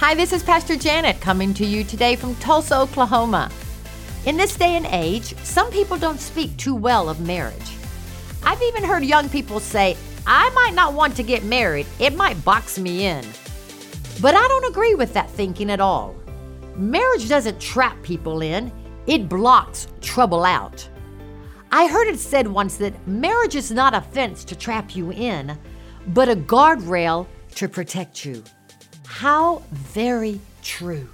Hi, this is Pastor Janet coming to you today from Tulsa, Oklahoma. In this day and age, some people don't speak too well of marriage. I've even heard young people say, I might not want to get married, it might box me in. But I don't agree with that thinking at all. Marriage doesn't trap people in, it blocks trouble out. I heard it said once that marriage is not a fence to trap you in, but a guardrail to protect you. How very true.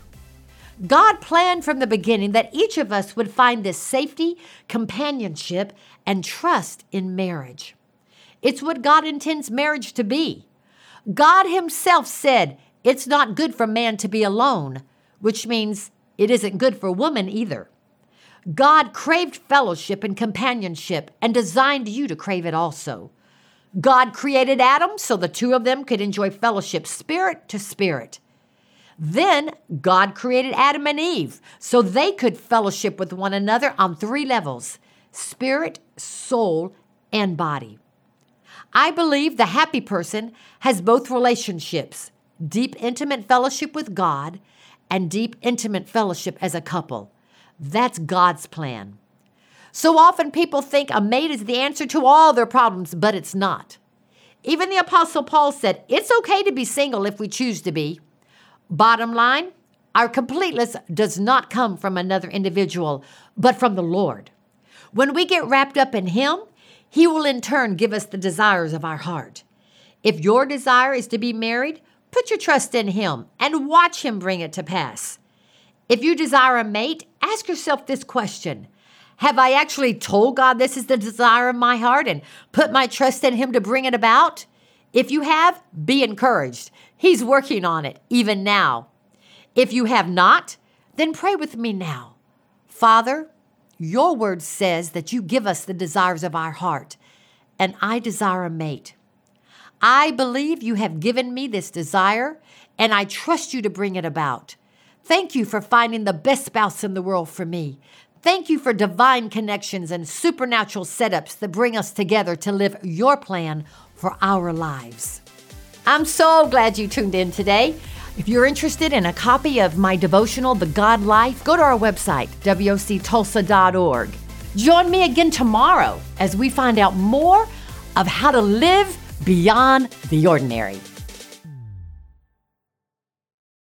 God planned from the beginning that each of us would find this safety, companionship, and trust in marriage. It's what God intends marriage to be. God Himself said, It's not good for man to be alone, which means it isn't good for woman either. God craved fellowship and companionship and designed you to crave it also. God created Adam so the two of them could enjoy fellowship spirit to spirit. Then God created Adam and Eve so they could fellowship with one another on three levels spirit, soul, and body. I believe the happy person has both relationships deep, intimate fellowship with God and deep, intimate fellowship as a couple. That's God's plan. So often people think a mate is the answer to all their problems, but it's not. Even the Apostle Paul said, It's okay to be single if we choose to be. Bottom line, our completeness does not come from another individual, but from the Lord. When we get wrapped up in Him, He will in turn give us the desires of our heart. If your desire is to be married, put your trust in Him and watch Him bring it to pass. If you desire a mate, ask yourself this question have I actually told God this is the desire of my heart and put my trust in Him to bring it about? If you have, be encouraged. He's working on it, even now. If you have not, then pray with me now. Father, your word says that you give us the desires of our heart, and I desire a mate. I believe you have given me this desire, and I trust you to bring it about. Thank you for finding the best spouse in the world for me. Thank you for divine connections and supernatural setups that bring us together to live your plan for our lives. I'm so glad you tuned in today. If you're interested in a copy of my devotional, The God Life, go to our website, woctulsa.org. Join me again tomorrow as we find out more of how to live beyond the ordinary.